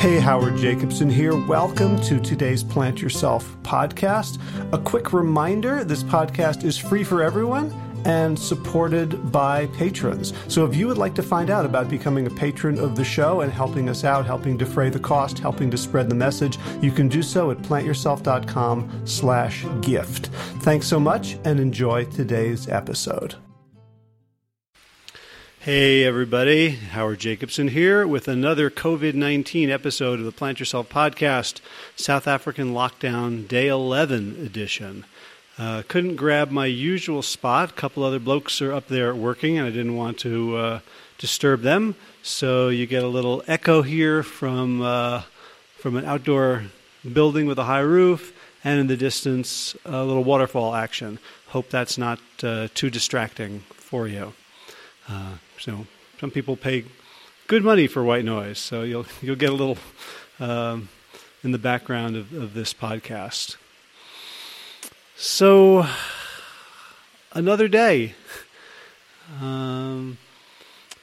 Hey, Howard Jacobson here. Welcome to today's Plant Yourself podcast. A quick reminder this podcast is free for everyone and supported by patrons. So if you would like to find out about becoming a patron of the show and helping us out, helping defray the cost, helping to spread the message, you can do so at plantyourself.com slash gift. Thanks so much and enjoy today's episode. Hey, everybody. Howard Jacobson here with another COVID 19 episode of the Plant Yourself podcast, South African Lockdown Day 11 edition. Uh, couldn't grab my usual spot. A couple other blokes are up there working, and I didn't want to uh, disturb them. So you get a little echo here from, uh, from an outdoor building with a high roof, and in the distance, a little waterfall action. Hope that's not uh, too distracting for you. Uh, so some people pay good money for white noise, so you'll you'll get a little um, in the background of, of this podcast. So another day. Um,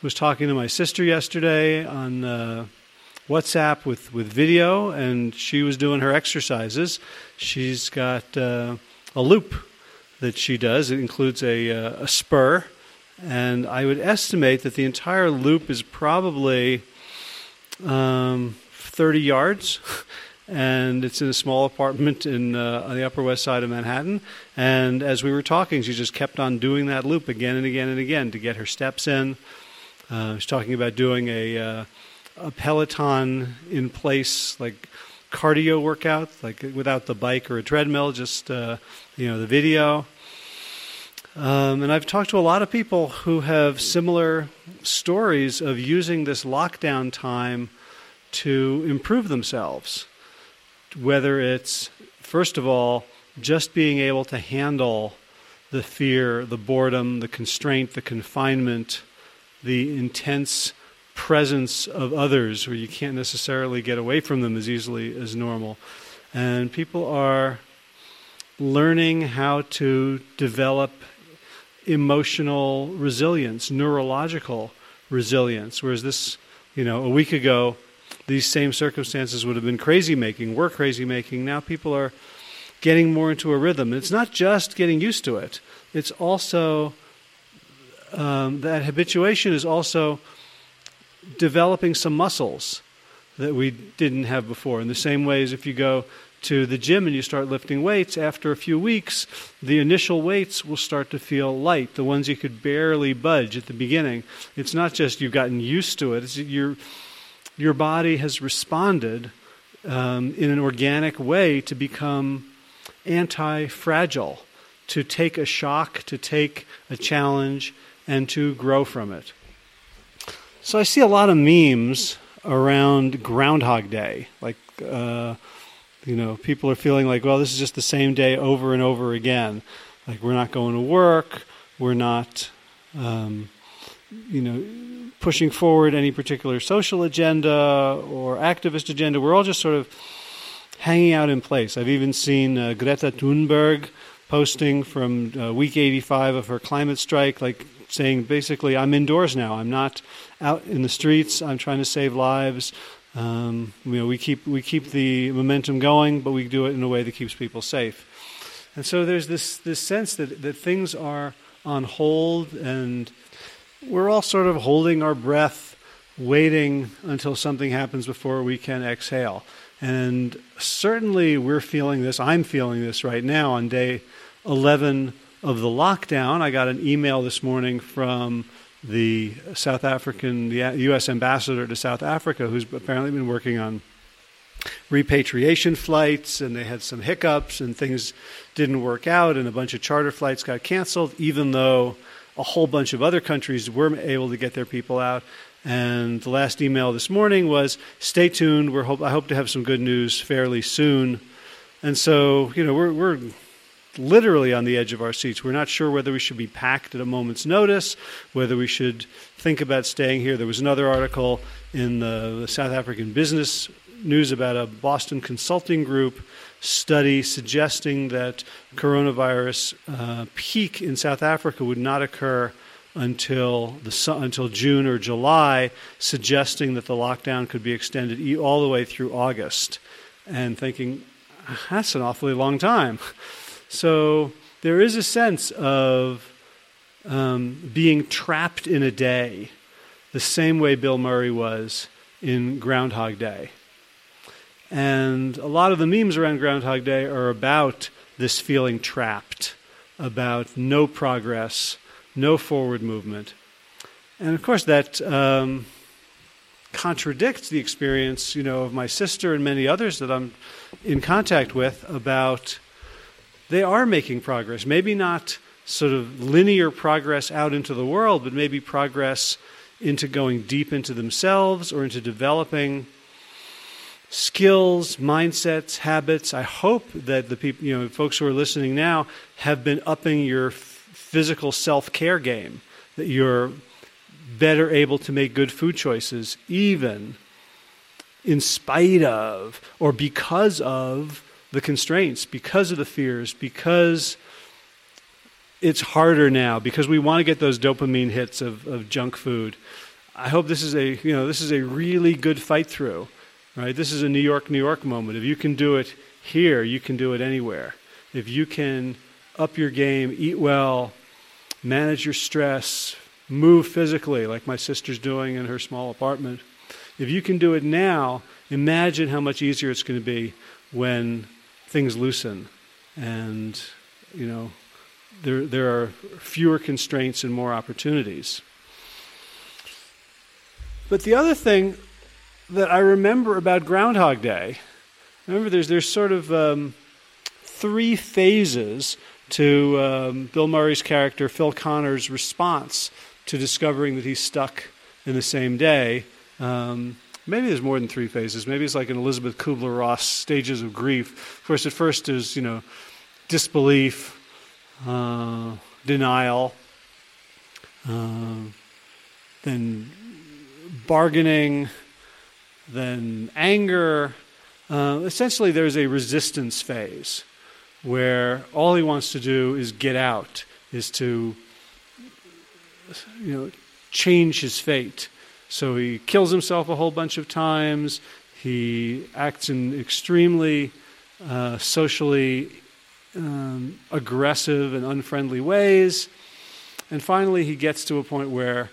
was talking to my sister yesterday on uh, WhatsApp with, with video, and she was doing her exercises. She's got uh, a loop that she does. It includes a, uh, a spur and I would estimate that the entire loop is probably um, 30 yards. and it's in a small apartment in uh, on the Upper West Side of Manhattan. And as we were talking, she just kept on doing that loop again and again and again to get her steps in. Uh, she's talking about doing a uh, a Peloton in place, like cardio workout, like without the bike or a treadmill, just uh, you know the video. Um, and I've talked to a lot of people who have similar stories of using this lockdown time to improve themselves. Whether it's, first of all, just being able to handle the fear, the boredom, the constraint, the confinement, the intense presence of others where you can't necessarily get away from them as easily as normal. And people are learning how to develop emotional resilience, neurological resilience. Whereas this, you know, a week ago, these same circumstances would have been crazy making, were crazy making. Now people are getting more into a rhythm. It's not just getting used to it, it's also um, that habituation is also developing some muscles that we didn't have before. In the same way as if you go to the gym and you start lifting weights, after a few weeks, the initial weights will start to feel light, the ones you could barely budge at the beginning. It's not just you've gotten used to it, your, your body has responded um, in an organic way to become anti fragile, to take a shock, to take a challenge, and to grow from it. So I see a lot of memes around Groundhog Day, like. Uh, you know, people are feeling like, well, this is just the same day over and over again. Like we're not going to work, we're not, um, you know, pushing forward any particular social agenda or activist agenda. We're all just sort of hanging out in place. I've even seen uh, Greta Thunberg posting from uh, week 85 of her climate strike, like saying basically, I'm indoors now. I'm not out in the streets. I'm trying to save lives. Um, you know, we keep we keep the momentum going, but we do it in a way that keeps people safe. And so there's this this sense that that things are on hold, and we're all sort of holding our breath, waiting until something happens before we can exhale. And certainly, we're feeling this. I'm feeling this right now on day 11 of the lockdown. I got an email this morning from the South African, the U.S. ambassador to South Africa, who's apparently been working on repatriation flights, and they had some hiccups, and things didn't work out, and a bunch of charter flights got canceled, even though a whole bunch of other countries were able to get their people out. And the last email this morning was, "Stay tuned. We're hope, I hope to have some good news fairly soon." And so, you know, we're we're literally on the edge of our seats. We're not sure whether we should be packed at a moment's notice, whether we should think about staying here. There was another article in the, the South African Business News about a Boston Consulting Group study suggesting that coronavirus uh, peak in South Africa would not occur until the until June or July, suggesting that the lockdown could be extended all the way through August, and thinking that's an awfully long time. So there is a sense of um, being trapped in a day, the same way Bill Murray was in Groundhog Day. And a lot of the memes around Groundhog Day are about this feeling trapped, about no progress, no forward movement. And of course, that um, contradicts the experience, you know, of my sister and many others that I'm in contact with about they are making progress. Maybe not sort of linear progress out into the world, but maybe progress into going deep into themselves or into developing skills, mindsets, habits. I hope that the people, you know, folks who are listening now have been upping your physical self care game, that you're better able to make good food choices, even in spite of or because of the constraints, because of the fears, because it's harder now, because we want to get those dopamine hits of, of junk food. I hope this is a you know this is a really good fight through, right? This is a New York, New York moment. If you can do it here, you can do it anywhere. If you can up your game, eat well, manage your stress, move physically, like my sister's doing in her small apartment. If you can do it now, imagine how much easier it's going to be when things loosen and, you know, there, there are fewer constraints and more opportunities. But the other thing that I remember about Groundhog Day, remember there's, there's sort of um, three phases to um, Bill Murray's character, Phil Connor's response to discovering that he's stuck in the same day. Um, maybe there's more than three phases. Maybe it's like an Elisabeth Kübler-Ross stages of grief. Of course, at first there's, you know, disbelief, uh, denial, uh, then bargaining, then anger. Uh, essentially, there's a resistance phase where all he wants to do is get out, is to you know change his fate. So he kills himself a whole bunch of times. He acts in extremely uh, socially um, aggressive and unfriendly ways. And finally, he gets to a point where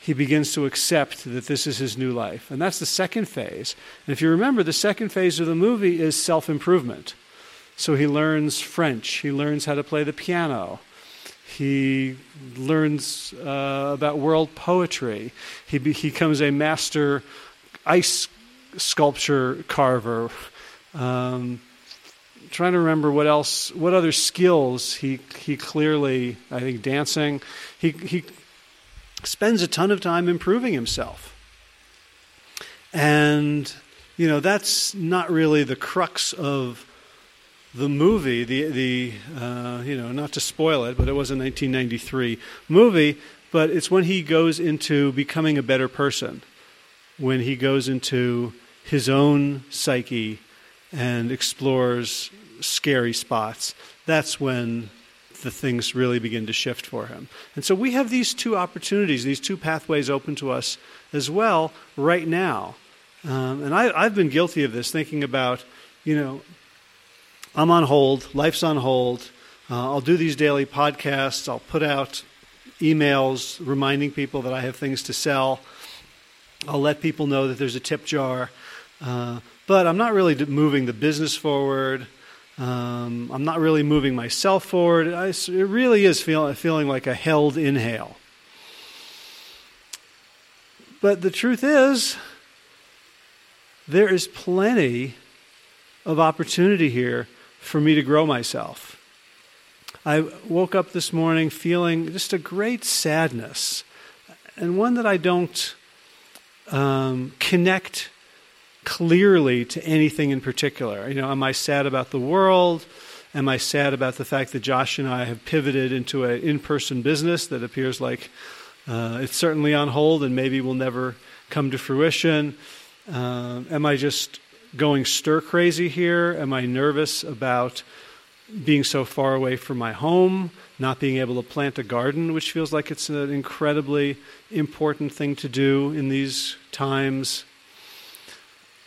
he begins to accept that this is his new life. And that's the second phase. And if you remember, the second phase of the movie is self improvement. So he learns French, he learns how to play the piano, he learns uh, about world poetry, he, becomes a master ice sculpture carver. Um, trying to remember what else, what other skills he he clearly, I think, dancing. He he spends a ton of time improving himself, and you know that's not really the crux of the movie, the the uh, you know not to spoil it, but it was a 1993 movie. But it's when he goes into becoming a better person, when he goes into his own psyche and explores scary spots. That's when the things really begin to shift for him. And so we have these two opportunities, these two pathways open to us as well right now. Um, and I, I've been guilty of this, thinking about, you know, I'm on hold, life's on hold. Uh, I'll do these daily podcasts, I'll put out emails reminding people that I have things to sell. I'll let people know that there's a tip jar. Uh, but I'm not really moving the business forward. Um, I'm not really moving myself forward. I, it really is feel, feeling like a held inhale. But the truth is, there is plenty of opportunity here for me to grow myself. I woke up this morning feeling just a great sadness, and one that I don't um, connect clearly to anything in particular. You know, am I sad about the world? Am I sad about the fact that Josh and I have pivoted into an in-person business that appears like uh, it's certainly on hold and maybe will never come to fruition? Uh, am I just going stir crazy here? Am I nervous about being so far away from my home not being able to plant a garden, which feels like it's an incredibly important thing to do in these times.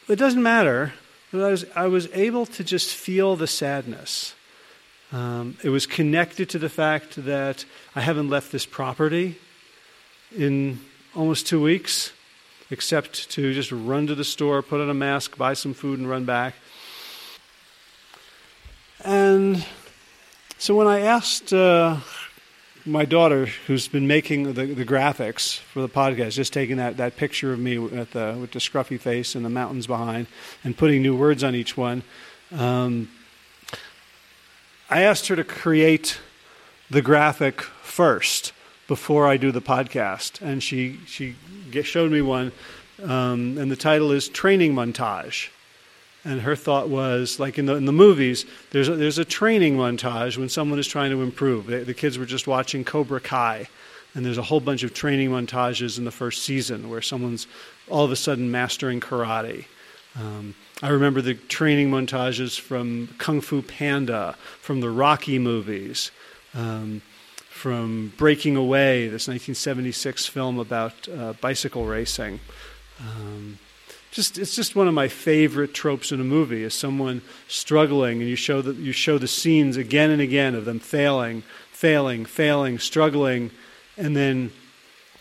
It doesn't matter. I was, I was able to just feel the sadness. Um, it was connected to the fact that I haven't left this property in almost two weeks, except to just run to the store, put on a mask, buy some food, and run back. And so when I asked uh, my daughter, who's been making the, the, graphics for the podcast, just taking that, that picture of me with the, with the scruffy face and the mountains behind and putting new words on each one, um, I asked her to create the graphic first before I do the podcast. And she, she showed me one, um, and the title is Training Montage. And her thought was, like in the, in the movies, there's a, there's a training montage when someone is trying to improve. The, the kids were just watching Cobra Kai, and there's a whole bunch of training montages in the first season where someone's all of a sudden mastering karate. Um, I remember the training montages from Kung Fu Panda, from the Rocky movies, um, from Breaking Away, this 1976 film about uh, bicycle racing. Um, just it's just one of my favorite tropes in a movie is someone struggling and you show that you show the scenes again and again of them failing, failing, failing, struggling, and then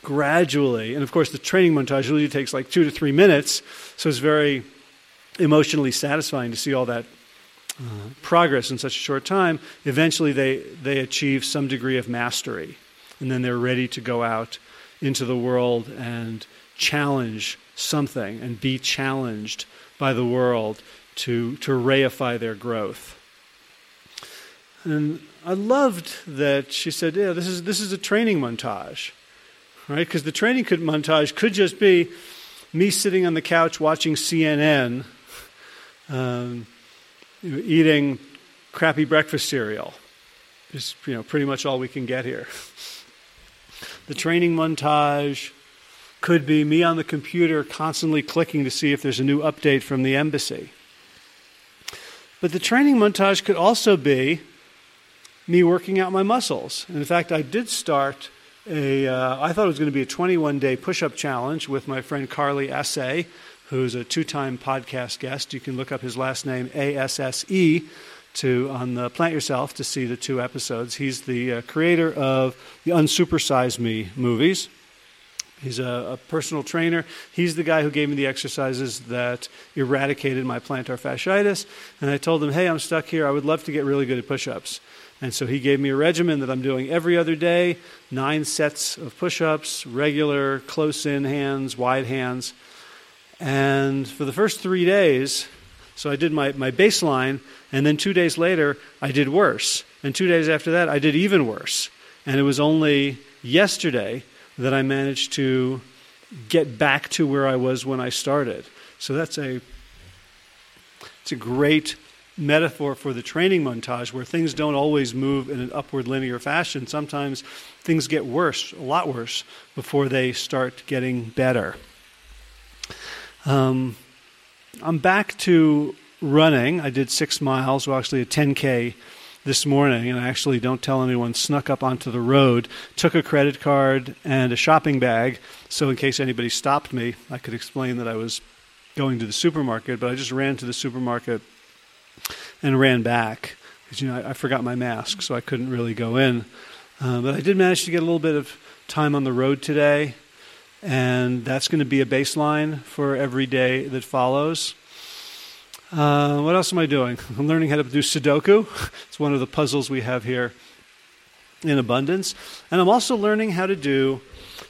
gradually and of course the training montage usually takes like two to three minutes, so it's very emotionally satisfying to see all that progress in such a short time. Eventually they, they achieve some degree of mastery, and then they're ready to go out into the world and challenge something and be challenged by the world to, to reify their growth. And I loved that she said, Yeah, this is, this is a training montage, right? Because the training could, montage could just be me sitting on the couch watching CNN, um, you know, eating crappy breakfast cereal. Is you know pretty much all we can get here. the training montage could be me on the computer constantly clicking to see if there's a new update from the embassy. But the training montage could also be me working out my muscles. And in fact, I did start a. Uh, I thought it was going to be a 21 day push up challenge with my friend Carly Asse, who's a two time podcast guest. You can look up his last name, A S S E, to on the Plant Yourself to see the two episodes. He's the uh, creator of the Unsupersize Me movies. He's a, a, personal trainer. He's the guy who gave me the exercises that eradicated my plantar fasciitis. And I told him, hey, I'm stuck here. I would love to get really good at push ups. And so he gave me a regimen that I'm doing every other day nine sets of push ups, regular, close in hands, wide hands. And for the first three days, so I did my, my baseline, and then two days later, I did worse. And two days after that, I did even worse. And it was only yesterday that I managed to get back to where I was when I started. So that's a it's a great metaphor for the training montage where things don't always move in an upward linear fashion. Sometimes things get worse, a lot worse, before they start getting better. Um, I'm back to running. I did six miles, well, actually a 10K this morning, and I actually don't tell anyone, snuck up onto the road, took a credit card and a shopping bag, so in case anybody stopped me, I could explain that I was going to the supermarket, but I just ran to the supermarket and ran back. Because, you know, I, I, forgot my mask, so I couldn't really go in. Uh, but I did manage to get a little bit of time on the road today, and that's going to be a baseline for every day that follows. Uh, what else am I doing? I'm learning how to do Sudoku. It's one of the puzzles we have here in abundance. And I'm also learning how to do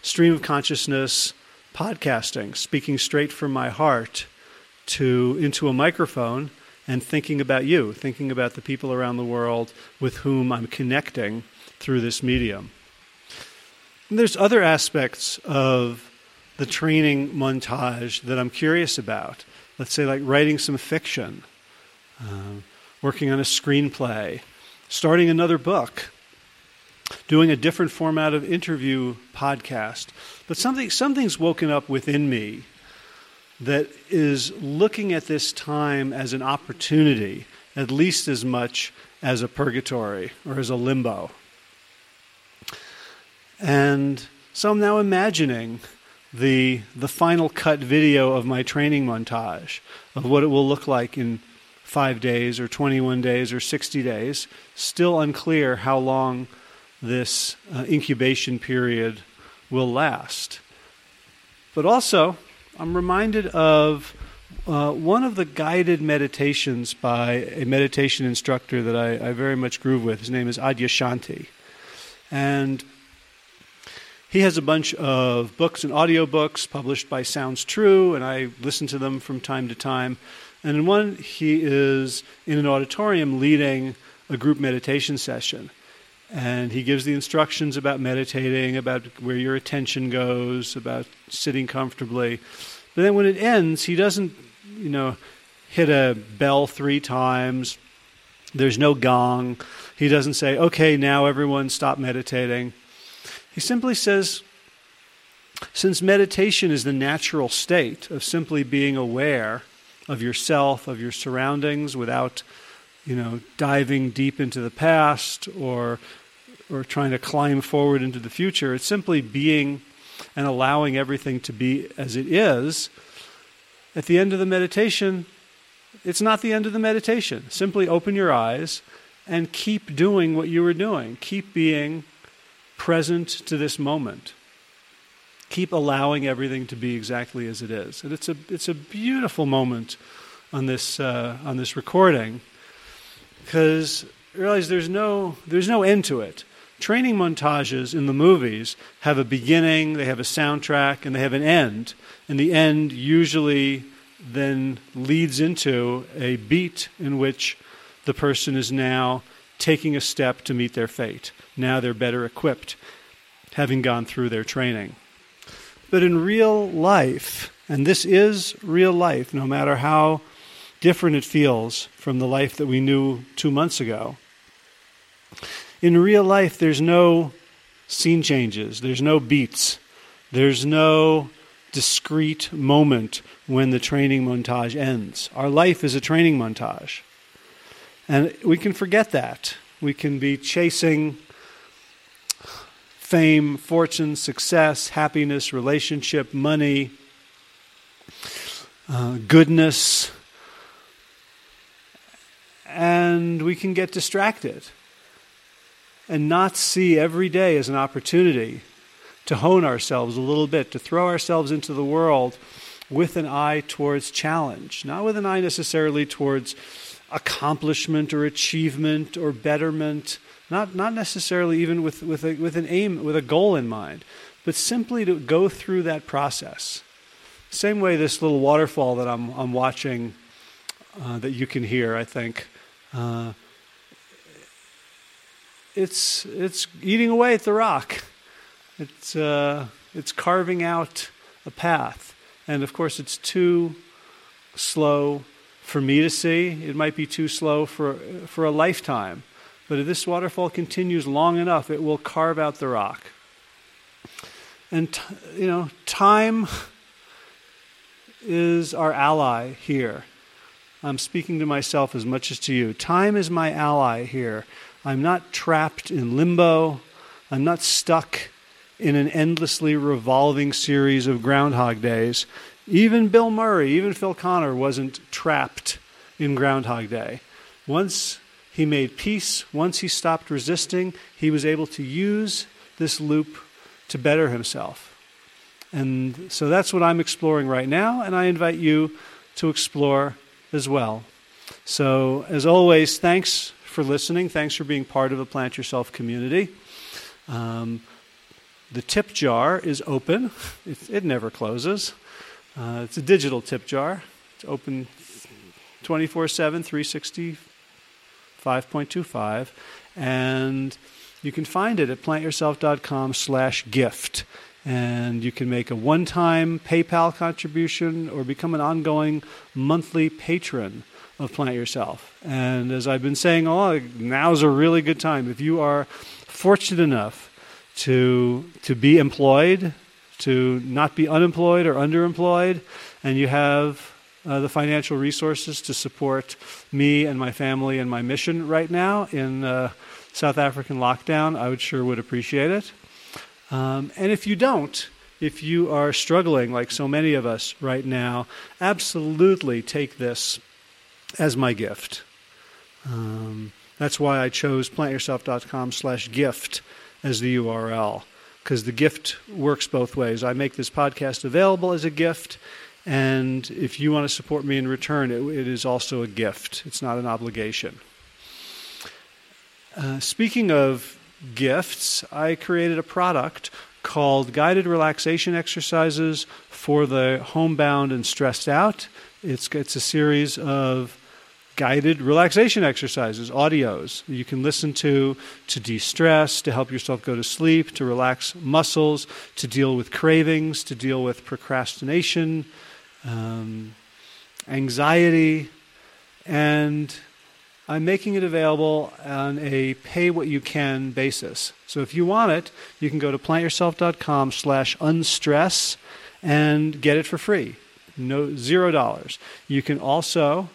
stream of consciousness podcasting, speaking straight from my heart to into a microphone and thinking about you, thinking about the people around the world with whom I'm connecting through this medium. And there's other aspects of the training montage that I'm curious about let's say, like writing some fiction, uh, working on a screenplay, starting another book, doing a different format of interview podcast. But something, something's woken up within me that is looking at this time as an opportunity, at least as much as a purgatory or as a limbo. And so I'm now imagining the, the final cut video of my training montage of what it will look like in five days or 21 days or 60 days. Still unclear how long this uh, incubation period will last. But also, I'm reminded of uh, one of the guided meditations by a meditation instructor that I, I very much groove with. His name is Adyashanti. And he has a bunch of books and audiobooks published by Sounds True, and I listen to them from time to time. And in one, he is in an auditorium leading a group meditation session. And he gives the instructions about meditating, about where your attention goes, about sitting comfortably. But then when it ends, he doesn't, you know, hit a bell three times. There's no gong. He doesn't say, okay, now everyone stop meditating. He simply says, since meditation is the natural state of simply being aware of yourself, of your surroundings, without, you know, diving deep into the past or or trying to climb forward into the future. It's simply being and allowing everything to be as it is. At the end of the meditation, it's not the end of the meditation. Simply open your eyes and keep doing what you were doing. Keep being present to this moment. Keep allowing everything to be exactly as it is. And it's a, it's a beautiful moment on this, uh, on this recording because realize there's no, there's no end to it training montages in the movies have a beginning, they have a soundtrack, and they have an end. And the end usually then leads into a beat in which the person is now taking a step to meet their fate. Now they're better equipped, having gone through their training. But in real life, and this is real life, no matter how different it feels from the life that we knew two months ago, in real life, there's no scene changes, there's no beats, there's no discrete moment when the training montage ends. Our life is a training montage. And we can forget that. We can be chasing fame, fortune, success, happiness, relationship, money, uh, goodness, and we can get distracted and not see every day as an opportunity to hone ourselves a little bit, to throw ourselves into the world with an eye towards challenge, not with an eye necessarily towards accomplishment or achievement or betterment, not, not necessarily even with, with, a, with an aim, with a goal in mind, but simply to go through that process. Same way this little waterfall that I'm, I'm watching uh, that you can hear, I think. Uh, it's it's eating away at the rock. It's uh, it's carving out a path, and of course, it's too slow for me to see. It might be too slow for for a lifetime, but if this waterfall continues long enough, it will carve out the rock. And t- you know, time is our ally here. I'm speaking to myself as much as to you. Time is my ally here. I'm not trapped in limbo. I'm not stuck in an endlessly revolving series of Groundhog Days. Even Bill Murray, even Phil Connor wasn't trapped in Groundhog Day. Once he made peace, once he stopped resisting, he was able to use this loop to better himself. And so that's what I'm exploring right now, and I invite you to explore as well. So, as always, thanks for listening. Thanks for being part of the Plant Yourself community. Um, the tip jar is open, it, it never closes. Uh, it's a digital tip jar, it's open 24 7, 365.25. And you can find it at plantyourself.com slash gift. And you can make a one time PayPal contribution or become an ongoing monthly patron of Plant Yourself. And as I've been saying all, now's a really good time. If you are fortunate enough to to be employed, to not be unemployed or underemployed, and you have uh, the financial resources to support me and my family and my mission right now in uh, South African lockdown, I would sure would appreciate it. Um, and if you don't, if you are struggling like so many of us right now, absolutely take this as my gift. Um, that's why I chose plantyourself.com slash gift as the URL, because the gift works both ways. I make this podcast available as a gift, and if you want to support me in return, it, it is also a gift. It's not an obligation. Uh, speaking of gifts, I created a product called Guided Relaxation Exercises for the Homebound and Stressed Out. It's, it's a series of guided relaxation exercises, audios you can listen to to de stress, to help yourself go to sleep, to relax muscles, to deal with cravings, to deal with procrastination, um, anxiety, and I'm making it available on a pay what you can basis. So if you want it, you can go to plantyourself.com slash unstress and get it for free. No zero dollars. You can also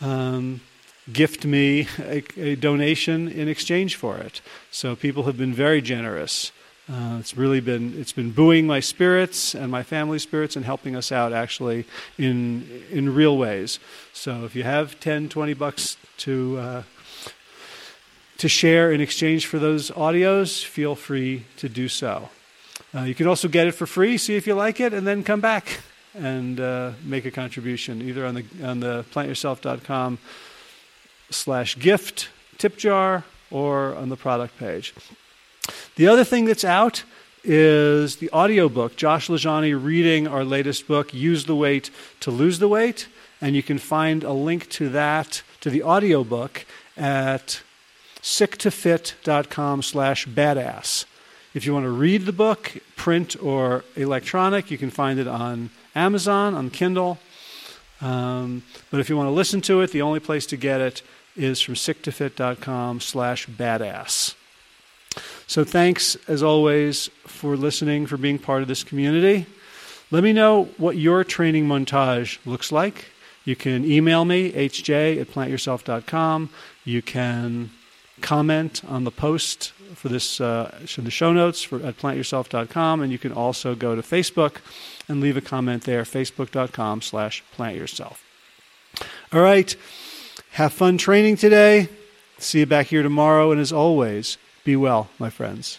um, gift me a, a, donation in exchange for it. So people have been very generous. Uh, it's really been it's been buoying my spirits and my family spirits and helping us out actually in in real ways. So if you have 10, 20 bucks to uh, to share in exchange for those audios, feel free to do so. Uh, you can also get it for free, see if you like it, and then come back and uh, make a contribution either on the on the plantyourself.com slash gift tip jar or on the product page. The other thing that's out is the audiobook. Josh LaJaunie reading our latest book, Use the Weight to Lose the Weight. And you can find a link to that to the audiobook at sicktofit.com slash badass. If you want to read the book, print or electronic, you can find it on Amazon, on Kindle. Um, but if you want to listen to it, the only place to get it is from sicktofit.com slash badass. So thanks, as always, for listening, for being part of this community. Let me know what your training montage looks like. You can email me, hj at plantyourself.com. You can comment on the post for this, uh, the show notes for, at plantyourself.com. And you can also go to Facebook and leave a comment there, facebook.com slash plantyourself. All right. Have fun training today. See you back here tomorrow. And as always, be well, my friends.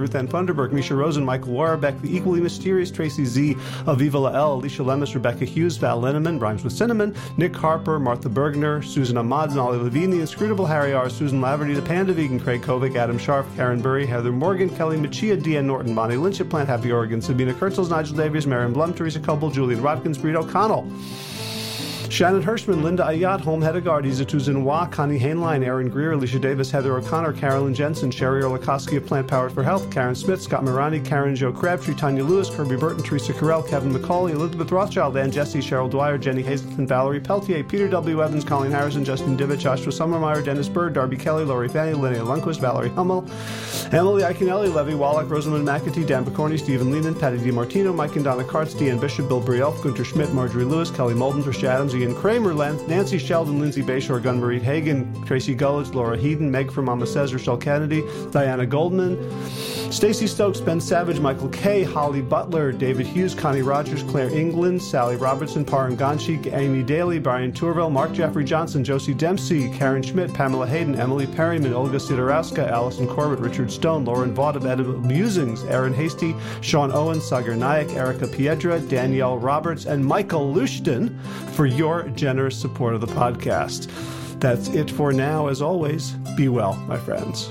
Ruth Ann Funderburg, Misha Rosen, Michael Warbeck, the equally mysterious Tracy Z, Aviva Lael, Alicia Lemus, Rebecca Hughes, Val Linneman, Rhymes with Cinnamon, Nick Harper, Martha Bergner, Susan Ahmad, Ollie Levine, the inscrutable Harry R., Susan Laverty, the Panda Vegan, Craig Kovic, Adam Sharf, Karen Burry, Heather Morgan, Kelly Machia, Deanne Norton, Bonnie Lynch at Plant Happy Oregon, Sabina Kurtzels, Nigel Davies, Marion Blum, Teresa Coble, Julian Rodkins, Breed O'Connell. Shannon Hirschman, Linda Ayat, Home Hedegaard, Izatu Zinwa, Connie Hainline, Aaron Greer, Alicia Davis, Heather O'Connor, Carolyn Jensen, Sherry Orlikoski of Plant Powered for Health, Karen Smith, Scott Morani, Karen Joe Crabtree, Tanya Lewis, Kirby Burton, Teresa Carell, Kevin McCauley, Elizabeth Rothschild, Ann Jesse, Cheryl Dwyer, Jenny Hazelton, Valerie Peltier, Peter W. Evans, Colleen Harrison, Justin Divich, Joshua Summermeyer, Dennis Bird, Darby Kelly, Lori Fanny, Linnea Lundquist, Valerie Hummel, Emily Iaconelli, Levy Wallach, Rosamund McAtee, Dan Picorni, Stephen Lehman, Patty DiMartino, Mike and Donna Kartz, Deanne Bishop, Bill Brielf, Gunter Schmidt, Marjorie Lewis, Kelly Molden, Trish Adams, Ian Kramer, Nancy Sheldon, Lindsay Bayshore, Gunmarie Hagen, Tracy Gullidge, Laura Heaton, Meg from Mama Says, Rochelle Kennedy, Diana Goldman, Stacy Stokes, Ben Savage, Michael Kay, Holly Butler, David Hughes, Connie Rogers, Claire England, Sally Robertson, Param Ganshi, Amy Daly, Brian Tourville, Mark Jeffrey Johnson, Josie Dempsey, Karen Schmidt, Pamela Hayden, Emily Perryman, Olga Sidorowska, Allison Corbett, Richard Stone, Lauren Vaught of Edible Musings, Aaron Hasty, Sean Owen, Sagar Nayak, Erica Piedra, Danielle Roberts, and Michael Lushton for your generous support of the podcast. That's it for now. As always, be well, my friends.